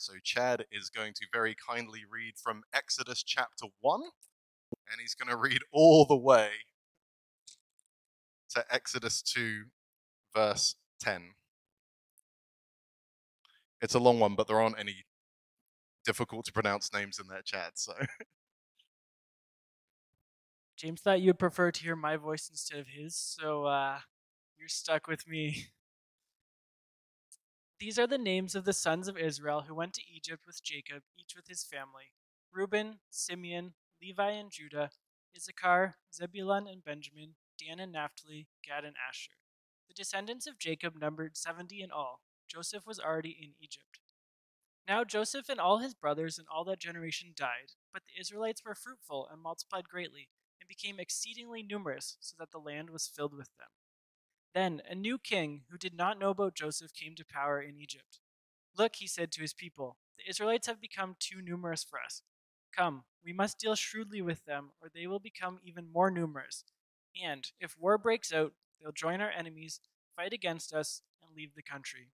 So Chad is going to very kindly read from Exodus chapter 1, and he's going to read all the way to Exodus 2, verse 10. It's a long one, but there aren't any difficult to pronounce names in there, Chad, so. James thought you'd prefer to hear my voice instead of his, so uh, you're stuck with me. These are the names of the sons of Israel who went to Egypt with Jacob, each with his family Reuben, Simeon, Levi and Judah, Issachar, Zebulun and Benjamin, Dan and Naphtali, Gad and Asher. The descendants of Jacob numbered seventy in all. Joseph was already in Egypt. Now Joseph and all his brothers and all that generation died, but the Israelites were fruitful and multiplied greatly, and became exceedingly numerous, so that the land was filled with them. Then a new king, who did not know about Joseph, came to power in Egypt. Look, he said to his people, the Israelites have become too numerous for us. Come, we must deal shrewdly with them, or they will become even more numerous. And if war breaks out, they'll join our enemies, fight against us, and leave the country.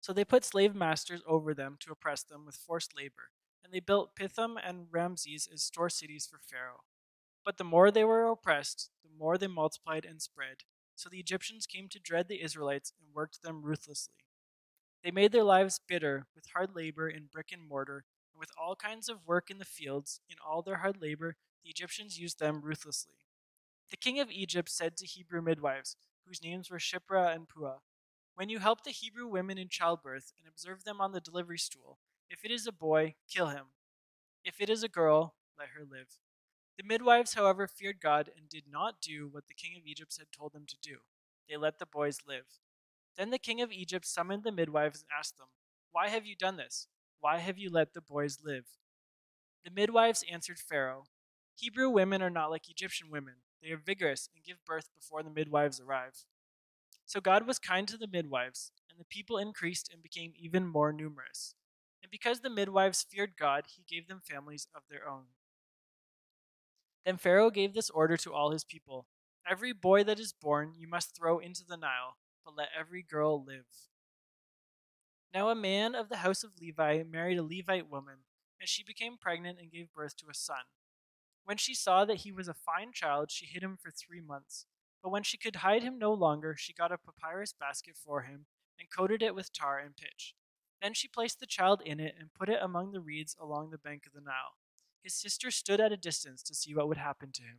So they put slave masters over them to oppress them with forced labor, and they built Pithom and Ramses as store cities for Pharaoh. But the more they were oppressed, the more they multiplied and spread. So the Egyptians came to dread the Israelites and worked them ruthlessly. They made their lives bitter with hard labor in brick and mortar, and with all kinds of work in the fields. In all their hard labor, the Egyptians used them ruthlessly. The king of Egypt said to Hebrew midwives, whose names were Shiphrah and Puah, When you help the Hebrew women in childbirth and observe them on the delivery stool, if it is a boy, kill him. If it is a girl, let her live. The midwives, however, feared God and did not do what the king of Egypt had told them to do. They let the boys live. Then the king of Egypt summoned the midwives and asked them, Why have you done this? Why have you let the boys live? The midwives answered Pharaoh, Hebrew women are not like Egyptian women. They are vigorous and give birth before the midwives arrive. So God was kind to the midwives, and the people increased and became even more numerous. And because the midwives feared God, he gave them families of their own. Then Pharaoh gave this order to all his people Every boy that is born you must throw into the Nile, but let every girl live. Now a man of the house of Levi married a Levite woman, and she became pregnant and gave birth to a son. When she saw that he was a fine child, she hid him for three months. But when she could hide him no longer, she got a papyrus basket for him and coated it with tar and pitch. Then she placed the child in it and put it among the reeds along the bank of the Nile. His sister stood at a distance to see what would happen to him.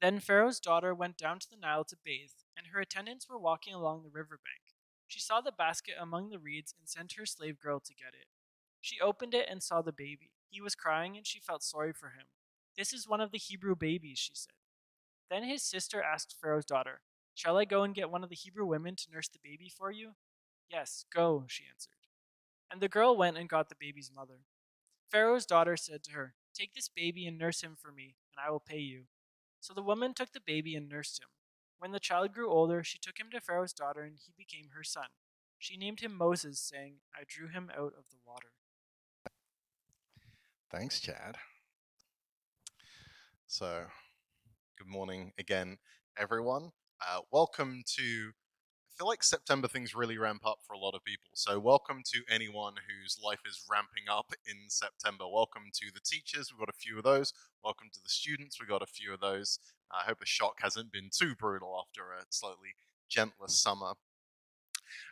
Then Pharaoh's daughter went down to the Nile to bathe, and her attendants were walking along the river bank. She saw the basket among the reeds and sent her slave girl to get it. She opened it and saw the baby. He was crying, and she felt sorry for him. This is one of the Hebrew babies, she said. Then his sister asked Pharaoh's daughter, Shall I go and get one of the Hebrew women to nurse the baby for you? Yes, go, she answered. And the girl went and got the baby's mother. Pharaoh's daughter said to her, Take this baby and nurse him for me, and I will pay you. So the woman took the baby and nursed him. When the child grew older, she took him to Pharaoh's daughter, and he became her son. She named him Moses, saying, I drew him out of the water. Thanks, Chad. So, good morning again, everyone. Uh, welcome to feel like September things really ramp up for a lot of people. So, welcome to anyone whose life is ramping up in September. Welcome to the teachers, we've got a few of those. Welcome to the students, we've got a few of those. I hope the shock hasn't been too brutal after a slightly gentler summer.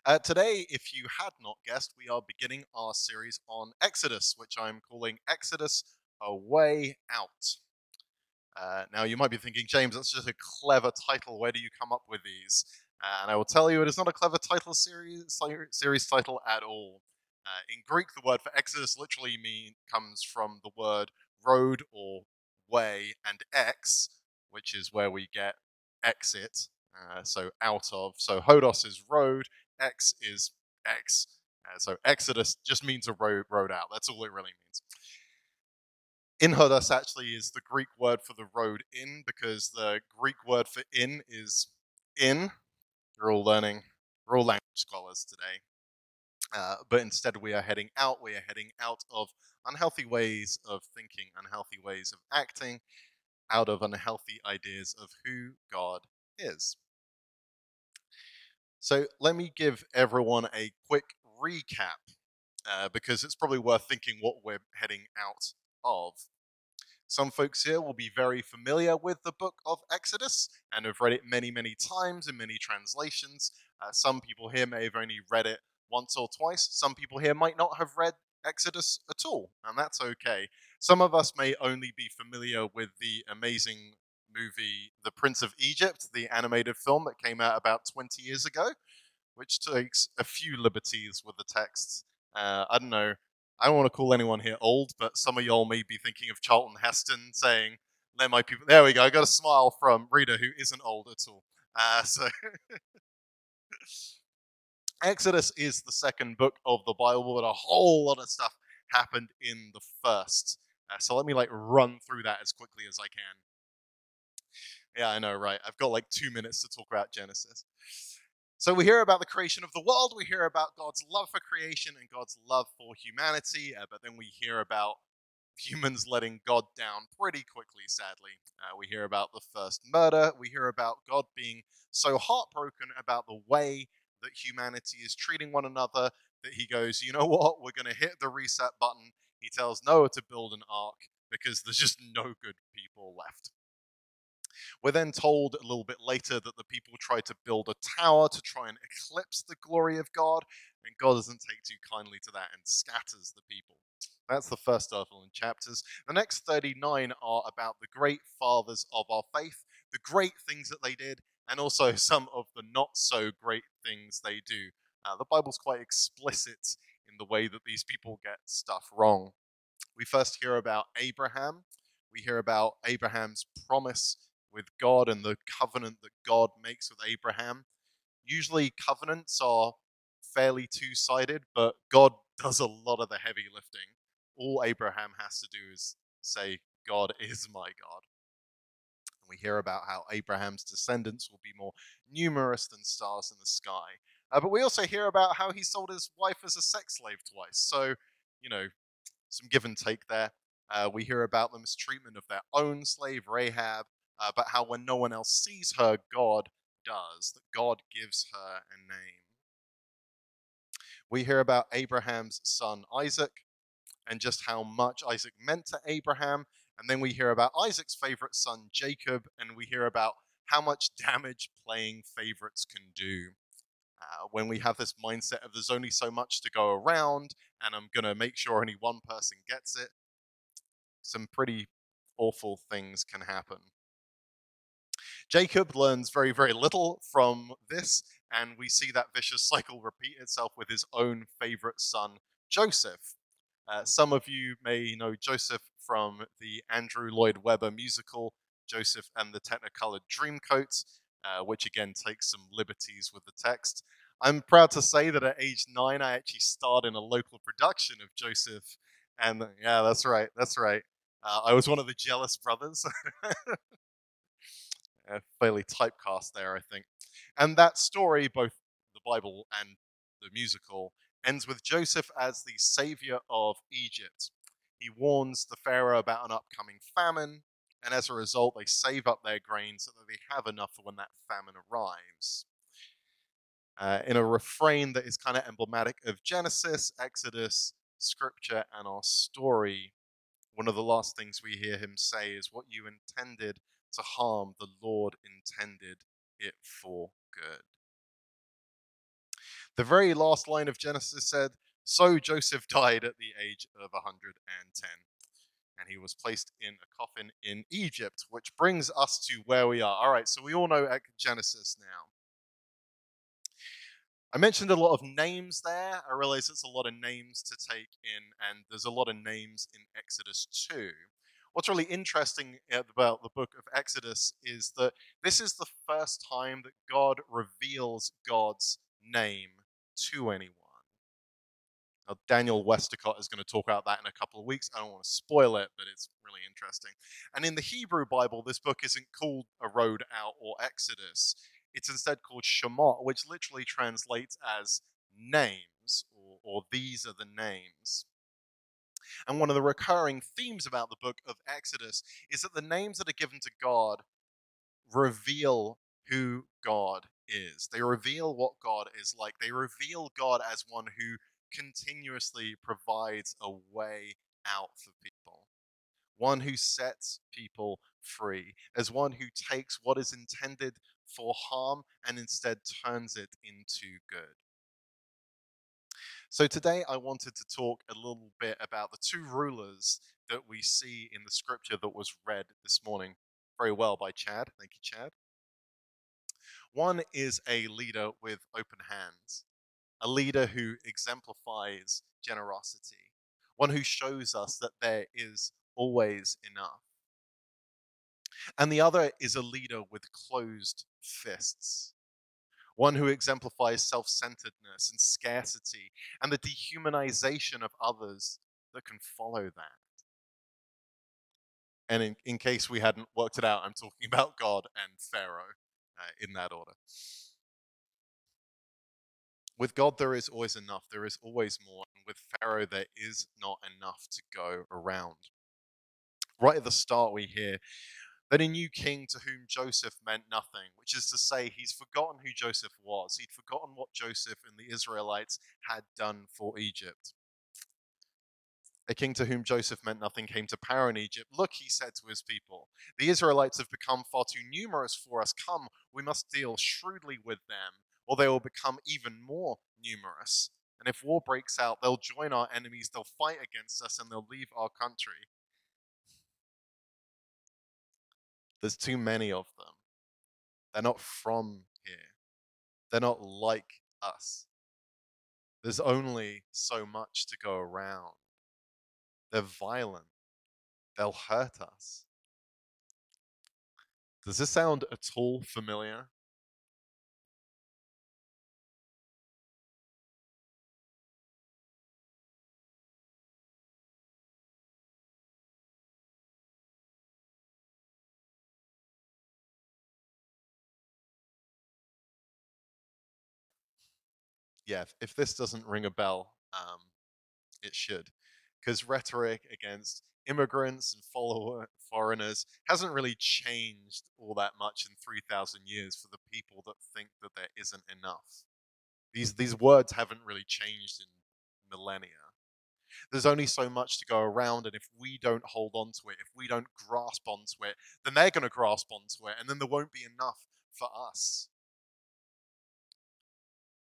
Uh, today, if you had not guessed, we are beginning our series on Exodus, which I'm calling Exodus A Way Out. Uh, now, you might be thinking, James, that's just a clever title. Where do you come up with these? And I will tell you, it is not a clever title series series title at all. Uh, in Greek, the word for Exodus literally mean comes from the word road or way, and ex, which is where we get exit. Uh, so out of. So hodos is road, ex is ex. Uh, so Exodus just means a road road out. That's all it really means. In Hodos actually is the Greek word for the road in because the Greek word for in is in, we're all learning, we're all language scholars today. Uh, but instead, we are heading out. We are heading out of unhealthy ways of thinking, unhealthy ways of acting, out of unhealthy ideas of who God is. So, let me give everyone a quick recap uh, because it's probably worth thinking what we're heading out of. Some folks here will be very familiar with the book of Exodus and have read it many, many times in many translations. Uh, some people here may have only read it once or twice. Some people here might not have read Exodus at all, and that's okay. Some of us may only be familiar with the amazing movie The Prince of Egypt, the animated film that came out about 20 years ago, which takes a few liberties with the text. Uh, I don't know. I don't want to call anyone here old, but some of y'all may be thinking of Charlton Heston saying, "Let my people." There we go. I got a smile from Rita, who isn't old at all. Uh, so, Exodus is the second book of the Bible, but a whole lot of stuff happened in the first. Uh, so let me like run through that as quickly as I can. Yeah, I know, right? I've got like two minutes to talk about Genesis. So we hear about the creation of the world, we hear about God's love for creation and God's love for humanity, uh, but then we hear about humans letting God down pretty quickly, sadly. Uh, we hear about the first murder, we hear about God being so heartbroken about the way that humanity is treating one another that he goes, you know what, we're going to hit the reset button. He tells Noah to build an ark because there's just no good people left. We're then told a little bit later that the people try to build a tower to try and eclipse the glory of God, and God doesn't take too kindly to that and scatters the people. That's the first of in chapters. The next 39 are about the great fathers of our faith, the great things that they did, and also some of the not so great things they do. Uh, the Bible's quite explicit in the way that these people get stuff wrong. We first hear about Abraham. We hear about Abraham's promise with God and the covenant that God makes with Abraham. Usually, covenants are fairly two sided, but God does a lot of the heavy lifting. All Abraham has to do is say, God is my God. And we hear about how Abraham's descendants will be more numerous than stars in the sky. Uh, but we also hear about how he sold his wife as a sex slave twice. So, you know, some give and take there. Uh, we hear about the mistreatment of their own slave, Rahab, uh, but how when no one else sees her, God does, that God gives her a name. We hear about Abraham's son Isaac and just how much Isaac meant to Abraham. And then we hear about Isaac's favorite son, Jacob, and we hear about how much damage playing favorites can do. Uh, when we have this mindset of there's only so much to go around and I'm going to make sure only one person gets it, some pretty awful things can happen. Jacob learns very, very little from this, and we see that vicious cycle repeat itself with his own favorite son, Joseph. Uh, some of you may know Joseph from the Andrew Lloyd Webber musical, Joseph and the Technicolored Dreamcoat, uh, which again takes some liberties with the text. I'm proud to say that at age nine, I actually starred in a local production of Joseph. And yeah, that's right, that's right. Uh, I was one of the jealous brothers. fairly typecast there, I think. And that story, both the Bible and the musical, ends with Joseph as the savior of Egypt. He warns the Pharaoh about an upcoming famine, and as a result, they save up their grain so that they have enough for when that famine arrives. Uh, in a refrain that is kind of emblematic of Genesis, Exodus, Scripture, and our story, one of the last things we hear him say is, What you intended to harm, the Lord intended it for good. The very last line of Genesis said, So Joseph died at the age of 110, and he was placed in a coffin in Egypt, which brings us to where we are. All right, so we all know Genesis now. I mentioned a lot of names there. I realize it's a lot of names to take in, and there's a lot of names in Exodus 2 what's really interesting eh, about the book of Exodus is that this is the first time that God reveals God's name to anyone. Now, Daniel Westacott is going to talk about that in a couple of weeks. I don't want to spoil it, but it's really interesting. And in the Hebrew Bible, this book isn't called A Road Out or Exodus. It's instead called Shemot, which literally translates as names, or, or these are the names. And one of the recurring themes about the book of Exodus is that the names that are given to God reveal who God is. They reveal what God is like. They reveal God as one who continuously provides a way out for people, one who sets people free, as one who takes what is intended for harm and instead turns it into good. So today I wanted to talk a little bit about the two rulers that we see in the scripture that was read this morning very well by Chad. Thank you, Chad. One is a leader with open hands, a leader who exemplifies generosity, one who shows us that there is always enough. And the other is a leader with closed fists, one who exemplifies self centeredness and scarcity and the dehumanization of others that can follow that. And in, in case we hadn't worked it out, I'm talking about God and Pharaoh uh, in that order. With God, there is always enough, there is always more. And with Pharaoh, there is not enough to go around. Right at the start, we hear that a new king to whom Joseph meant nothing, which is to say, he's forgotten who Joseph was. He'd forgotten what Joseph and the Israelites had done for Egypt. A king to whom Joseph meant nothing came to power in Egypt. Look, he said to his people, the Israelites have become far too numerous for us. Come, we must deal shrewdly with them, or they will become even more numerous. And if war breaks out, they'll join our enemies, they'll fight against us, and they'll leave our country. There's too many of them. They're not from here, they're not like us. There's only so much to go around. They're violent. They'll hurt us. Does this sound at all familiar? Yeah, if this doesn't ring a bell, um, it should. Because rhetoric against immigrants and follower foreigners hasn't really changed all that much in 3000 years for the people that think that there isn't enough. These these words haven't really changed in millennia. There's only so much to go around and if we don't hold on to it if we don't grasp onto it then they're going to grasp onto it and then there won't be enough for us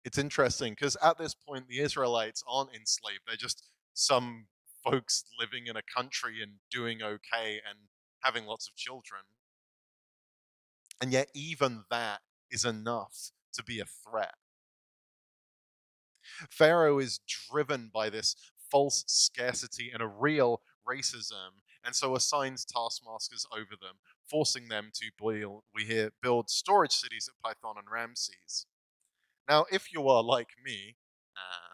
it's interesting because at this point the israelites aren't enslaved they're just some folks living in a country and doing okay and having lots of children. And yet, even that is enough to be a threat. Pharaoh is driven by this false scarcity and a real racism, and so assigns taskmasters over them, forcing them to build, we hear, build storage cities at Pithom and Ramses. Now, if you are like me, uh,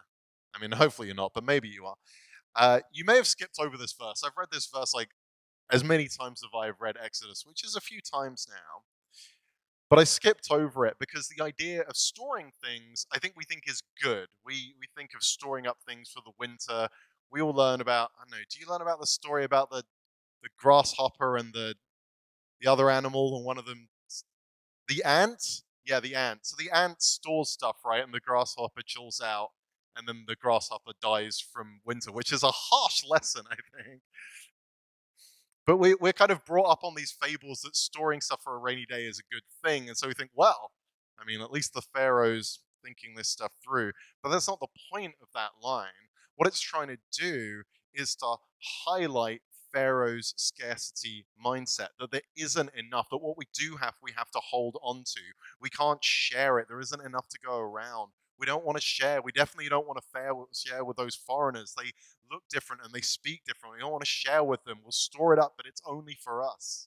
I mean, hopefully you're not, but maybe you are. Uh, you may have skipped over this verse. I've read this verse like as many times as I've read Exodus, which is a few times now. But I skipped over it because the idea of storing things, I think we think is good. We we think of storing up things for the winter. We all learn about. I don't know. Do you learn about the story about the the grasshopper and the the other animal, and one of them, the ant? Yeah, the ant. So the ant stores stuff, right, and the grasshopper chills out and then the grasshopper dies from winter, which is a harsh lesson, I think. But we, we're kind of brought up on these fables that storing stuff for a rainy day is a good thing. And so we think, well, I mean, at least the Pharaoh's thinking this stuff through. But that's not the point of that line. What it's trying to do is to highlight Pharaoh's scarcity mindset that there isn't enough, that what we do have, we have to hold on to. We can't share it, there isn't enough to go around we don't want to share. We definitely don't want to share with those foreigners. They look different and they speak different. We don't want to share with them. We'll store it up, but it's only for us.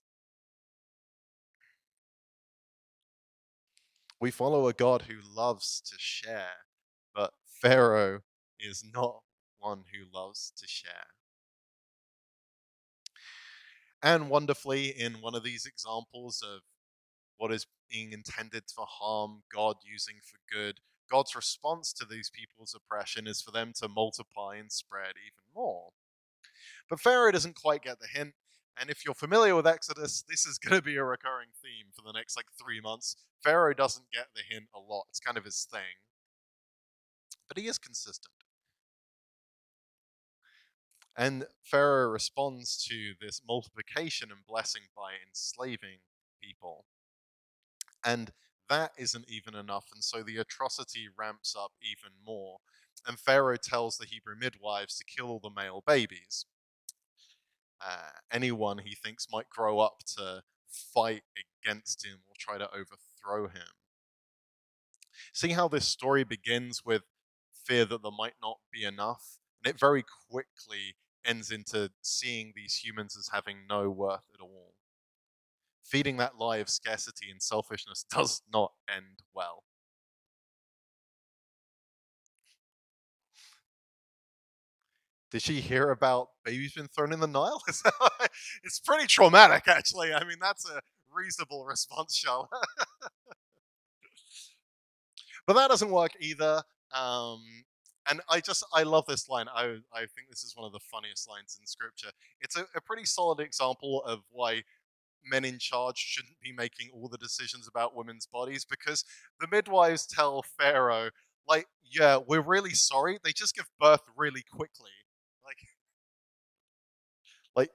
We follow a God who loves to share, but Pharaoh is not one who loves to share. And wonderfully, in one of these examples of what is being intended for harm, God using for good, God's response to these people's oppression is for them to multiply and spread even more. But Pharaoh doesn't quite get the hint. And if you're familiar with Exodus, this is going to be a recurring theme for the next like three months. Pharaoh doesn't get the hint a lot, it's kind of his thing. But he is consistent. And Pharaoh responds to this multiplication and blessing by enslaving people. And that isn't even enough. And so the atrocity ramps up even more. And Pharaoh tells the Hebrew midwives to kill all the male babies. Uh, anyone he thinks might grow up to fight against him or try to overthrow him. See how this story begins with fear that there might not be enough? And it very quickly ends into seeing these humans as having no worth at all. Feeding that lie of scarcity and selfishness does not end well. Did she hear about babies being thrown in the Nile? it's pretty traumatic, actually. I mean, that's a reasonable response, Charlotte. but that doesn't work either. Um, and I just I love this line. I I think this is one of the funniest lines in scripture. It's a, a pretty solid example of why men in charge shouldn't be making all the decisions about women's bodies because the midwives tell Pharaoh, like, yeah, we're really sorry. They just give birth really quickly. Like, like,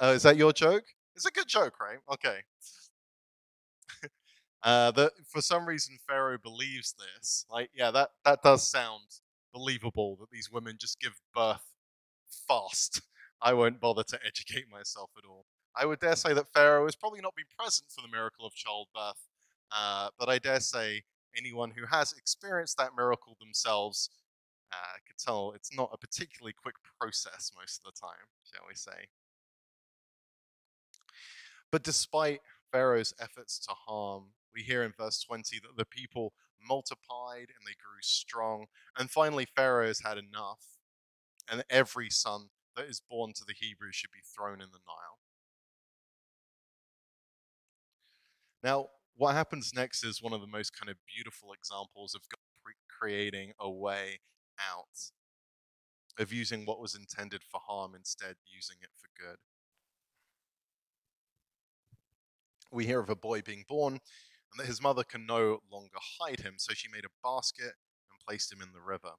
uh, is that your joke? It's a good joke, right? Okay. Uh, that for some reason Pharaoh believes this. Like, yeah, that that does sound believable that these women just give birth fast. I won't bother to educate myself at all. I would dare say that Pharaoh has probably not been present for the miracle of childbirth, uh, but I dare say anyone who has experienced that miracle themselves uh, could tell it's not a particularly quick process most of the time, shall we say. But despite Pharaoh's efforts to harm we hear in verse 20 that the people multiplied and they grew strong. And finally, Pharaoh has had enough, and every son that is born to the Hebrews should be thrown in the Nile. Now, what happens next is one of the most kind of beautiful examples of God creating a way out, of using what was intended for harm instead using it for good. We hear of a boy being born and that his mother can no longer hide him, so she made a basket and placed him in the river.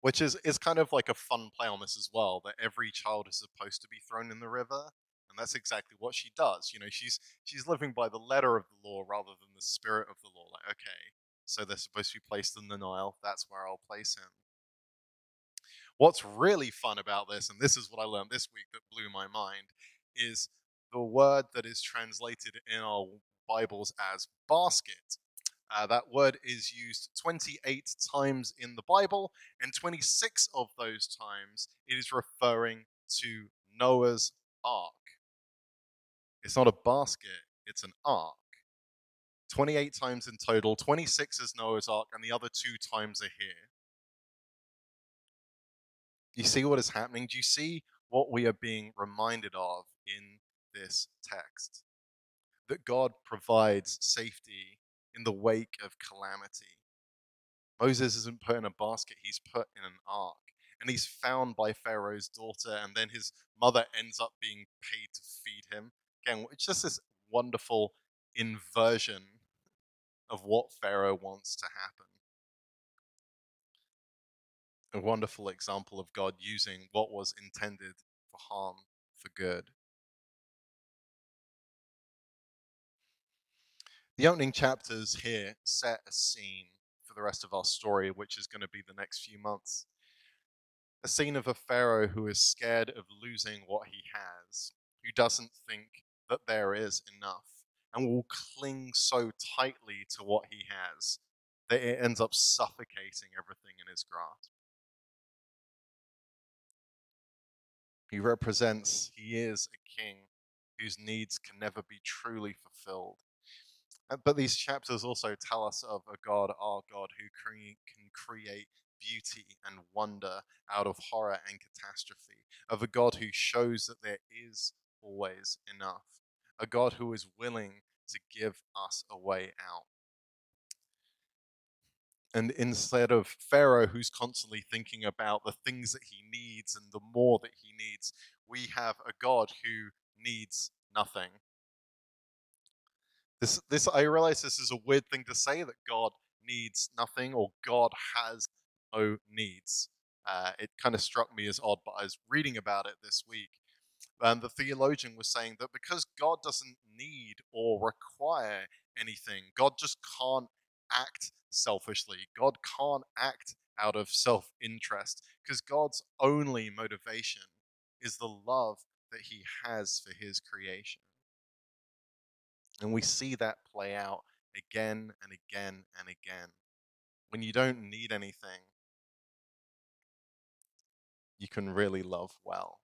Which is, is kind of like a fun play on this as well, that every child is supposed to be thrown in the river, and that's exactly what she does. You know, she's she's living by the letter of the law rather than the spirit of the law. Like, okay, so they're supposed to be placed in the Nile, that's where I'll place him. What's really fun about this, and this is what I learned this week that blew my mind, is the word that is translated in our Bibles as basket. Uh, that word is used 28 times in the Bible, and 26 of those times it is referring to Noah's ark. It's not a basket, it's an ark. 28 times in total, 26 is Noah's ark, and the other two times are here. You see what is happening? Do you see what we are being reminded of in this text? That God provides safety in the wake of calamity. Moses isn't put in a basket, he's put in an ark. And he's found by Pharaoh's daughter, and then his mother ends up being paid to feed him. Again, it's just this wonderful inversion of what Pharaoh wants to happen. A wonderful example of God using what was intended for harm for good. The opening chapters here set a scene for the rest of our story, which is going to be the next few months. A scene of a Pharaoh who is scared of losing what he has, who doesn't think that there is enough, and will cling so tightly to what he has that it ends up suffocating everything in his grasp. He represents, he is a king whose needs can never be truly fulfilled Uh, but these chapters also tell us of a God, our God, who cre- can create beauty and wonder out of horror and catastrophe, of a God who shows that there is always enough, a God who is willing to give us a way out. And instead of Pharaoh, who's constantly thinking about the things that he needs and the more that he needs, we have a God who needs nothing this, this, I realize this is a weird thing to say that God needs nothing or God has no needs. Uh, it kind of struck me as odd, but I was reading about it this week. And the theologian was saying that because God doesn't need or require anything, God just can't act selfishly. God can't act out of self interest because God's only motivation is the love that he has for his creation. And we see that play out again and again and again. When you don't need anything, you can really love well.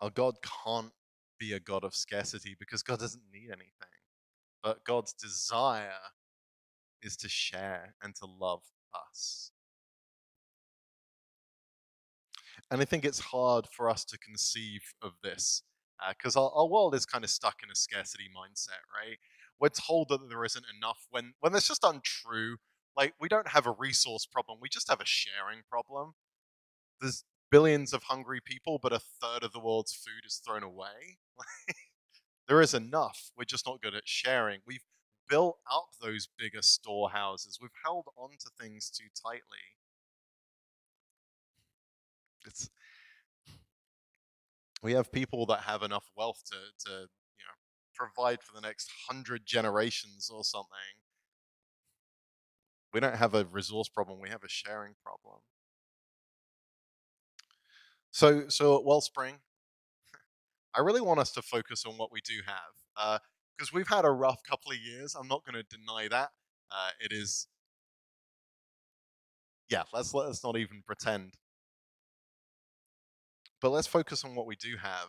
Our God can't be a God of scarcity because God doesn't need anything. But God's desire is to share and to love us. And I think it's hard for us to conceive of this because uh, our, our world is kind of stuck in a scarcity mindset, right? We're told that there isn't enough when when that's just untrue. Like we don't have a resource problem, we just have a sharing problem. There's billions of hungry people, but a third of the world's food is thrown away. there is enough. We're just not good at sharing. We've built up those bigger storehouses. We've held on to things too tightly. It's we have people that have enough wealth to to you know provide for the next hundred generations or something. We don't have a resource problem. We have a sharing problem. So so at Wellspring, I really want us to focus on what we do have because uh, we've had a rough couple of years. I'm not going to deny that. Uh, it is yeah, let's let's not even pretend. But let's focus on what we do have.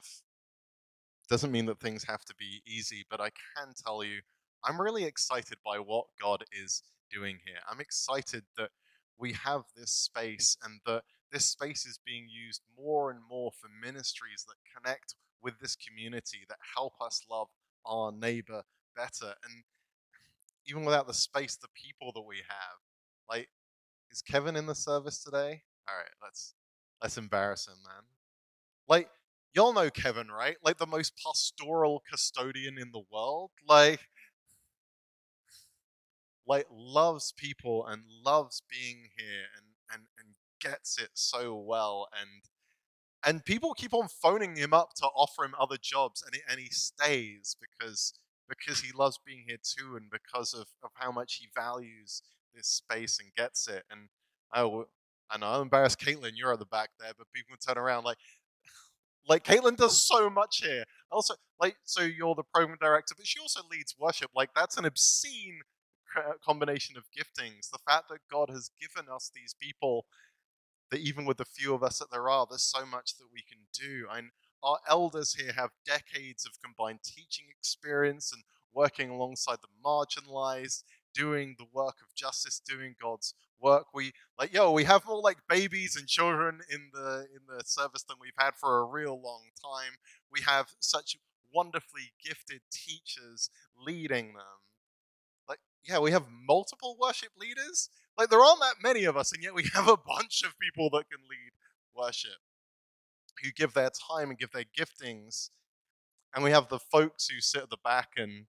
Doesn't mean that things have to be easy, but I can tell you I'm really excited by what God is doing here. I'm excited that we have this space and that this space is being used more and more for ministries that connect with this community, that help us love our neighbor better. And even without the space, the people that we have, like, is Kevin in the service today? All right, let's let's embarrass him, man. Like, y'all know Kevin, right? Like the most pastoral custodian in the world. Like, like loves people and loves being here and and and gets it so well and and people keep on phoning him up to offer him other jobs and he, and he stays because because he loves being here too and because of, of how much he values this space and gets it and oh, I, I know I'm embarrassed Caitlin you're at the back there but people turn around like like Caitlin does so much here. Also, like, so you're the program director, but she also leads worship. Like, that's an obscene combination of giftings. The fact that God has given us these people, that even with the few of us that there are, there's so much that we can do. And our elders here have decades of combined teaching experience and working alongside the marginalized, doing the work of justice, doing God's work. We like yo, we have more like babies and children in the in the service than we've had for a real long time. We have such wonderfully gifted teachers leading them. Like yeah, we have multiple worship leaders. Like there aren't that many of us, and yet we have a bunch of people that can lead worship, who give their time and give their giftings. And we have the folks who sit at the back and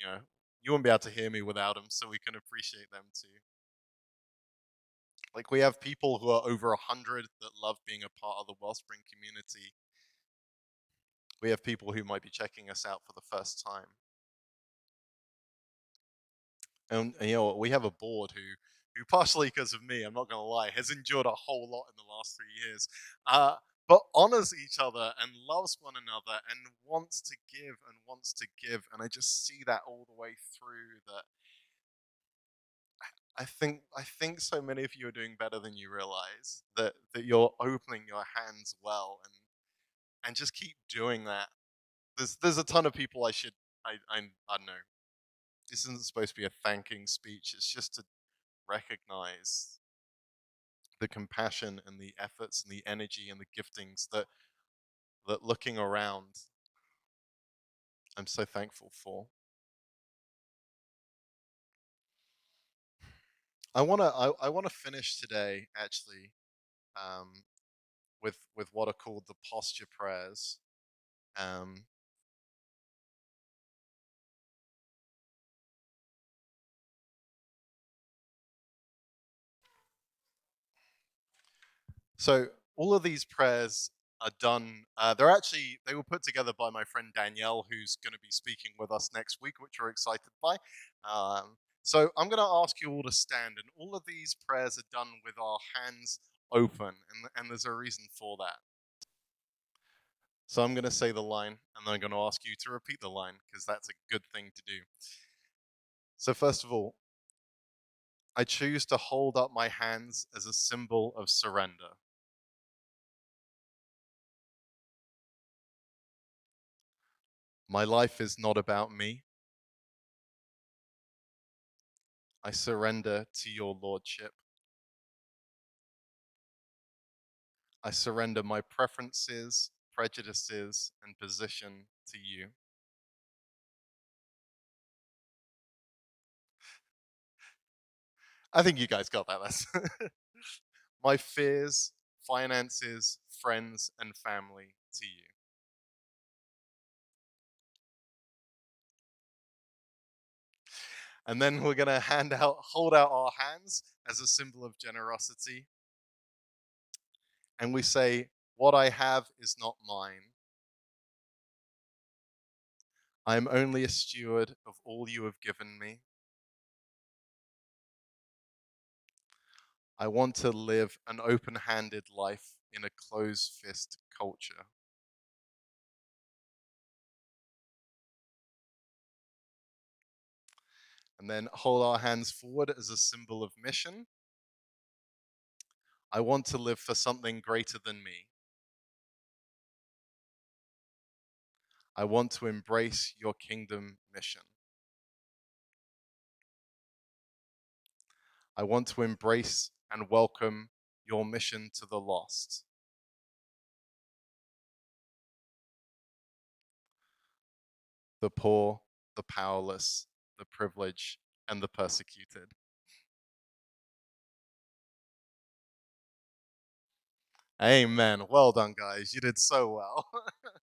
you know you won't be able to hear me without them, so we can appreciate them too. Like we have people who are over a hundred that love being a part of the Wellspring community. We have people who might be checking us out for the first time. And, and you know we have a board who who partially because of me, I'm not going to lie, has endured a whole lot in the last three years, uh, but honors each other and loves one another and wants to give and wants to give. And I just see that all the way through that I think I think so many of you are doing better than you realize. That that you're opening your hands well and and just keep doing that. There's there's a ton of people I should I I, I don't know. This isn't supposed to be a thanking speech. It's just to recognize the compassion and the efforts and the energy and the giftings that that looking around I'm so thankful for. I want to I, I want to finish today actually um, with with what are called the posture prayers. Um, So all of these prayers are done. Uh, they're actually they were put together by my friend Danielle, who's going to be speaking with us next week, which we're excited by. Um, so I'm going to ask you all to stand, and all of these prayers are done with our hands open, and, and there's a reason for that. So I'm going to say the line, and then I'm going to ask you to repeat the line because that's a good thing to do. So first of all, I choose to hold up my hands as a symbol of surrender. My life is not about me. I surrender to your lordship. I surrender my preferences, prejudices, and position to you. I think you guys got that. My fears, finances, friends, and family to you. And then we're going to hand out, hold out our hands as a symbol of generosity. And we say, What I have is not mine. I am only a steward of all you have given me. I want to live an open handed life in a closed fist culture. And then hold our hands forward as a symbol of mission. I want to live for something greater than me. I want to embrace your kingdom mission. I want to embrace and welcome your mission to the lost. The poor, the powerless, the privileged, and the persecuted. Amen. Well done, guys. You did so well.